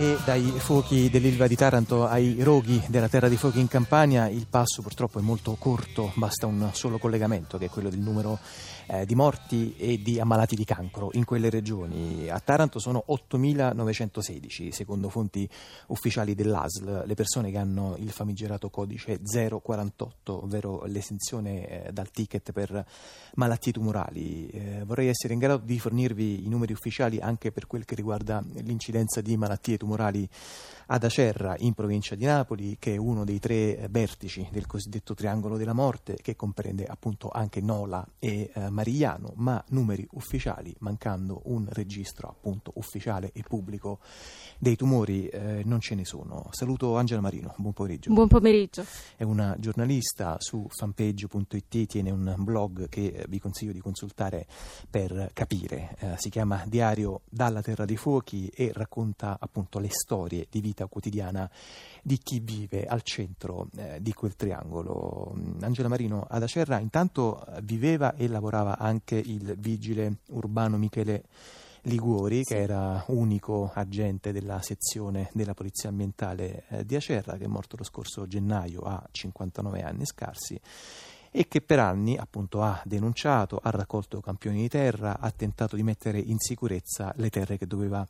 E dai fuochi dell'Ilva di Taranto ai roghi della Terra di Fuochi in Campania il passo purtroppo è molto corto, basta un solo collegamento che è quello del numero eh, di morti e di ammalati di cancro in quelle regioni. A Taranto sono 8.916 secondo fonti ufficiali dell'ASL le persone che hanno il famigerato codice 048, ovvero l'esenzione eh, dal ticket per malattie tumorali. Eh, vorrei essere in grado di fornirvi i numeri ufficiali anche per quel che riguarda l'incidenza di malattie tumorali ad Acerra, in provincia di Napoli, che è uno dei tre vertici del cosiddetto triangolo della morte, che comprende appunto anche Nola e eh, Marigliano, ma numeri ufficiali, mancando un registro appunto ufficiale e pubblico dei tumori, eh, non ce ne sono. Saluto Angela Marino, buon pomeriggio. Buon pomeriggio. È una giornalista su fanpage.it, tiene un blog che vi consiglio di consultare per capire. Eh, si chiama Diario dalla Terra dei Fuochi e racconta appunto le storie di vita quotidiana di chi vive al centro eh, di quel triangolo. Angela Marino ad Acerra intanto viveva e lavorava anche il vigile urbano Michele Liguori, sì. che era unico agente della sezione della Polizia Ambientale eh, di Acerra, che è morto lo scorso gennaio a 59 anni scarsi e che per anni appunto ha denunciato, ha raccolto campioni di terra, ha tentato di mettere in sicurezza le terre che doveva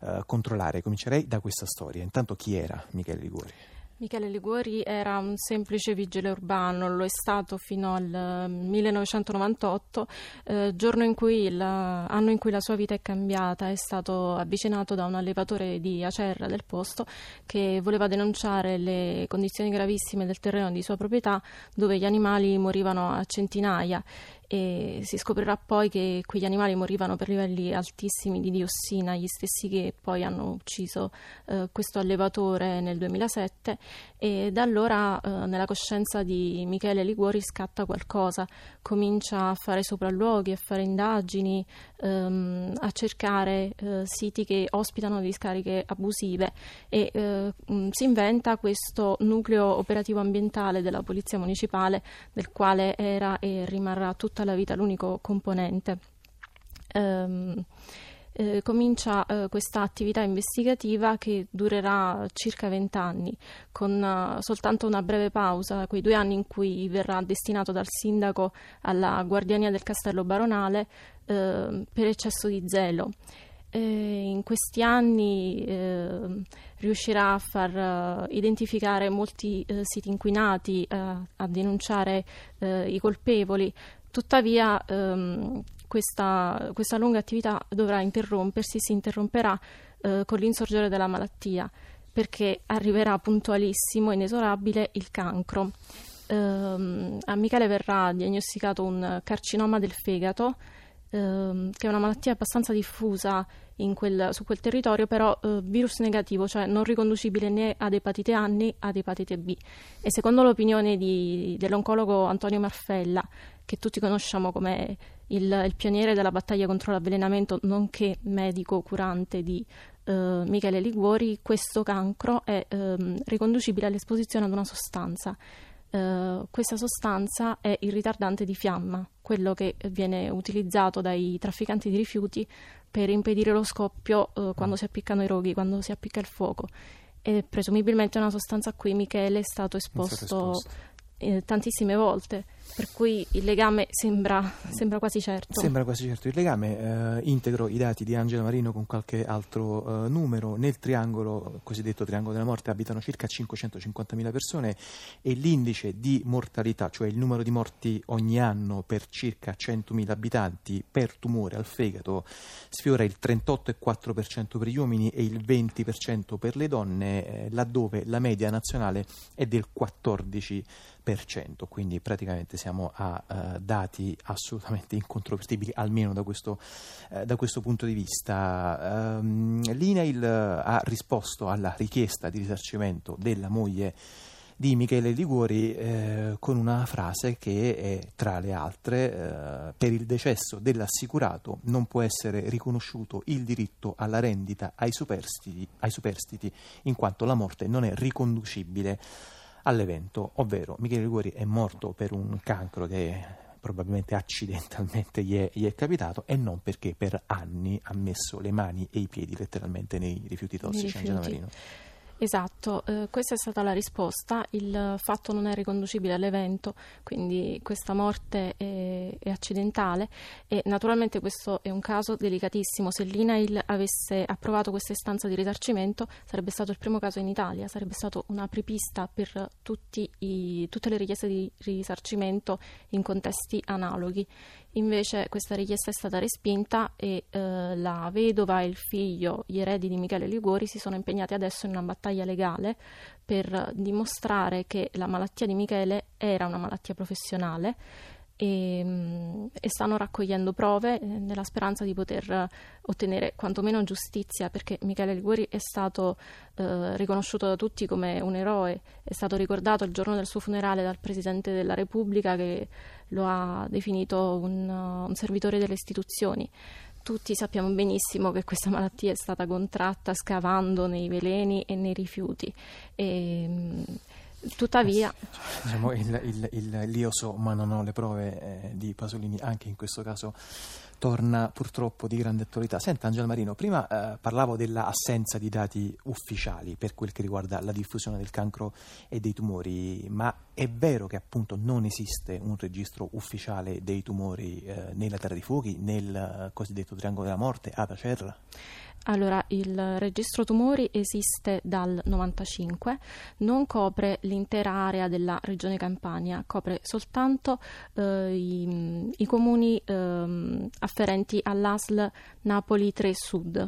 eh, controllare. Comincerei da questa storia. Intanto chi era Michele Liguori? Michele Liguori era un semplice vigile urbano, lo è stato fino al 1998, eh, eh, giorno in cui il, anno in cui la sua vita è cambiata, è stato avvicinato da un allevatore di Acerra del posto che voleva denunciare le condizioni gravissime del terreno di sua proprietà dove gli animali morivano a centinaia e si scoprirà poi che quegli animali morivano per livelli altissimi di diossina, gli stessi che poi hanno ucciso eh, questo allevatore nel 2007 e da allora eh, nella coscienza di Michele Liguori scatta qualcosa, comincia a fare sopralluoghi, a fare indagini, ehm, a cercare eh, siti che ospitano discariche abusive e eh, mh, si inventa questo nucleo operativo ambientale della Polizia Municipale del quale era e rimarrà tutta tutta la vita l'unico componente. Um, eh, comincia eh, questa attività investigativa che durerà circa 20 anni, con uh, soltanto una breve pausa, quei due anni in cui verrà destinato dal sindaco alla guardiania del castello baronale eh, per eccesso di zelo. Eh, in questi anni eh, riuscirà a far uh, identificare molti uh, siti inquinati, uh, a denunciare i colpevoli, Tuttavia ehm, questa, questa, lunga attività dovrà interrompersi, si interromperà eh, con l'insorgere della malattia perché arriverà puntualissimo, inesorabile, il cancro. Eh, a Michele verrà diagnosticato un carcinoma del fegato, eh, che è una malattia abbastanza diffusa quel, su quel territorio, però eh, virus negativo, cioè non riconducibile né ad epatite A né ad epatite B. E secondo l'opinione di, dell'oncologo Antonio Marfella, che tutti conosciamo come il, il pioniere della battaglia contro l'avvelenamento, nonché medico curante di eh, Michele Liguori, questo cancro è eh, riconducibile all'esposizione ad una sostanza. Uh, questa sostanza è il ritardante di fiamma, quello che viene utilizzato dai trafficanti di rifiuti per impedire lo scoppio uh, quando si appiccano i roghi, quando si appicca il fuoco. E presumibilmente una sostanza a cui Michele è stato esposto, è stato esposto. Eh, tantissime volte per cui il legame sembra, sembra, quasi certo. Sembra quasi certo il legame. Eh, integro i dati di Angela Marino con qualche altro eh, numero. Nel triangolo, cosiddetto triangolo della morte, abitano circa 550.000 persone e l'indice di mortalità, cioè il numero di morti ogni anno per circa 100.000 abitanti per tumore al fegato, sfiora il 38,4% per gli uomini e il 20% per le donne, eh, laddove la media nazionale è del 14% quindi praticamente siamo a uh, dati assolutamente incontrovertibili, almeno da questo, uh, da questo punto di vista. Um, L'INAIL ha risposto alla richiesta di risarcimento della moglie di Michele Liguori eh, con una frase che è tra le altre eh, per il decesso dell'assicurato non può essere riconosciuto il diritto alla rendita ai superstiti, ai superstiti in quanto la morte non è riconducibile all'evento, ovvero Michele Liguori è morto per un cancro che probabilmente accidentalmente gli è, gli è, capitato e non perché per anni ha messo le mani e i piedi letteralmente nei rifiuti tossici Angela Marino. Esatto, eh, questa è stata la risposta, il fatto non è riconducibile all'evento, quindi questa morte è, è, accidentale. E naturalmente questo è un caso delicatissimo, se l'INAIL avesse approvato questa istanza di risarcimento sarebbe stato il primo caso in Italia, sarebbe stato un'apripista per i, tutte le richieste di risarcimento in contesti analoghi. Invece questa richiesta è stata respinta e eh, la vedova e il figlio, gli eredi di Michele Liguori, si sono impegnati adesso in una battaglia legale per dimostrare che la malattia di Michele era una malattia professionale e, e, stanno raccogliendo prove eh, nella speranza di poter ottenere quantomeno giustizia perché Michele Liguori è stato eh, riconosciuto da tutti come un eroe, è stato ricordato il giorno del suo funerale dal Presidente della Repubblica che lo ha definito un, uh, un servitore delle istituzioni. Tutti sappiamo benissimo che questa malattia è stata contratta scavando nei veleni e nei rifiuti. E, Tuttavia, eh diciamo, il, il, il, l'io so, ma non ho le prove eh, di Pasolini, anche in questo caso torna purtroppo di grande attualità. Senta Angela Marino, prima eh, parlavo dell'assenza di dati ufficiali per quel che riguarda la diffusione del cancro e dei tumori, ma è vero che appunto non esiste un registro ufficiale dei tumori eh, nella Terra dei Fuochi, nel eh, cosiddetto Triangolo della Morte, ad Acerra? Allora, il registro tumori esiste dal 95, non copre l'intera area della regione Campania, copre soltanto eh, i, i, comuni eh, afferenti all'ASL Napoli 3 Sud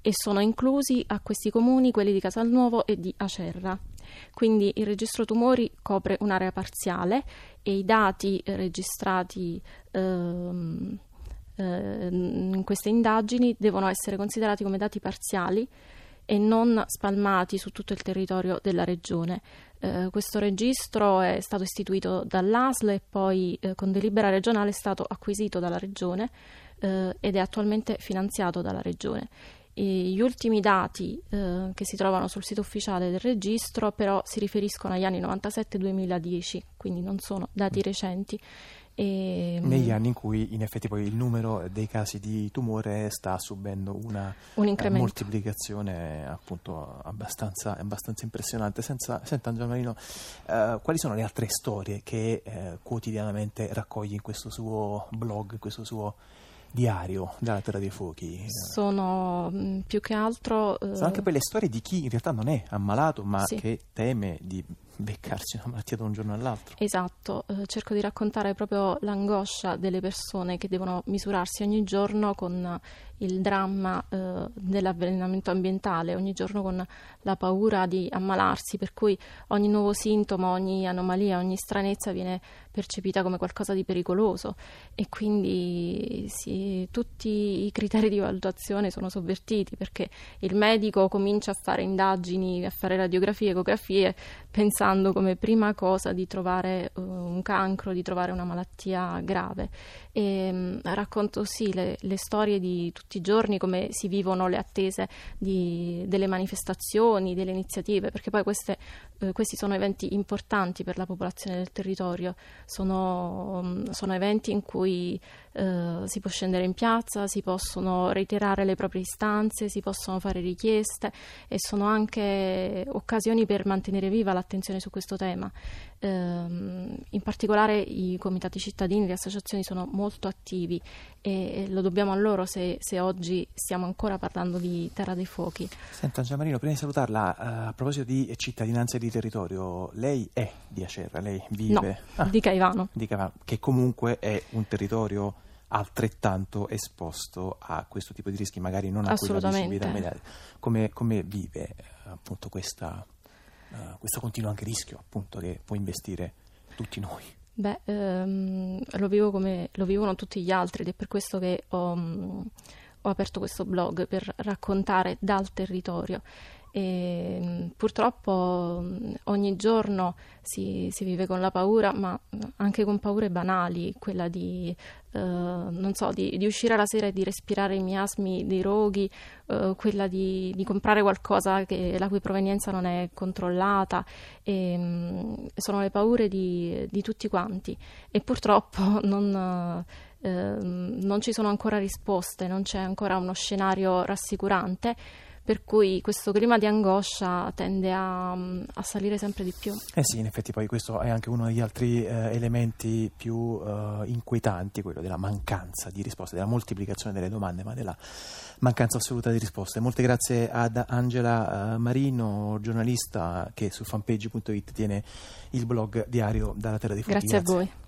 e sono inclusi a questi comuni quelli di Casalnuovo e di Acerra. Quindi il registro tumori copre un'area parziale e i dati registrati eh, eh, in queste indagini devono essere considerati come dati parziali e non spalmati su tutto il territorio della regione. Eh, questo registro è stato istituito dall'ASL e poi eh, con delibera regionale è stato acquisito dalla regione eh, ed è attualmente finanziato dalla regione. Gli ultimi dati eh, che si trovano sul sito ufficiale del registro però si riferiscono agli anni 97-2010, quindi non sono dati recenti. E, ehm, Negli anni in cui in effetti poi il numero dei casi di tumore sta subendo una un moltiplicazione appunto abbastanza, abbastanza impressionante. Senza, senta Angelo Marino, eh, quali sono le altre storie che eh, quotidianamente raccoglie in questo suo blog, in questo suo diario della Terra dei Fuochi? Sono mh, mm, più che altro... Eh... Sono anche quelle storie di chi in realtà non è ammalato ma sì. che teme di beccarsi una malattia da un giorno all'altro. Esatto, eh, cerco di raccontare proprio l'angoscia delle persone che devono misurarsi ogni giorno con il dramma eh, dell'avvelenamento ambientale, ogni giorno con la paura di ammalarsi, per cui ogni nuovo sintomo, ogni anomalia, ogni stranezza viene percepita come qualcosa di pericoloso e quindi sì, tutti i criteri di valutazione sono sovvertiti perché il medico comincia a fare indagini, a fare radiografie, ecografie pensando come prima cosa di trovare uh, un cancro, di trovare una malattia grave e um, racconto sì le, le storie di tutti tutti i giorni come si vivono le attese di, delle manifestazioni, delle iniziative, perché poi queste, eh, questi sono eventi importanti per la popolazione del territorio, sono, mm, sono eventi in cui eh, si può scendere in piazza, si possono reiterare le proprie istanze, si possono fare richieste e sono anche occasioni per mantenere viva l'attenzione su questo tema. Eh, in particolare i comitati cittadini, le associazioni sono molto attivi e lo dobbiamo a loro se, se oggi stiamo ancora parlando di Terra dei Fuochi. Senta Gianmarino, prima di salutarla, uh, a proposito di cittadinanza e di territorio, lei è di Acerra, lei vive... No, ah, di Caivano. Di Caivano, che comunque è un territorio altrettanto esposto a questo tipo di rischi, magari non a quella visibilità mediatica. Come, come vive eh, appunto questa, uh, questo continuo anche rischio appunto che può investire tutti noi? Beh, ehm, lo, vivo come, lo vivono tutti gli altri ed è per questo che ho, ho aperto questo blog per raccontare dal territorio e mm, purtroppo mm, ogni giorno si, si, vive con la paura, ma anche con paure banali, quella di, eh, so, di, di, uscire la sera e di respirare i miasmi dei roghi, eh, quella di, di, comprare qualcosa che, la cui provenienza non è controllata. E, sono le paure di, di, tutti quanti e purtroppo non... Eh, non ci sono ancora risposte, non c'è ancora uno scenario rassicurante per cui questo clima di angoscia tende a, a, salire sempre di più. Eh sì, in effetti poi questo è anche uno degli altri eh, elementi più eh, inquietanti, quello della mancanza di risposte, della moltiplicazione delle domande, ma della mancanza assoluta di risposte. Molte grazie ad Angela eh, Marino, giornalista che su fanpage.it tiene il blog diario dalla Terra dei Fuochi. Grazie, grazie. a voi.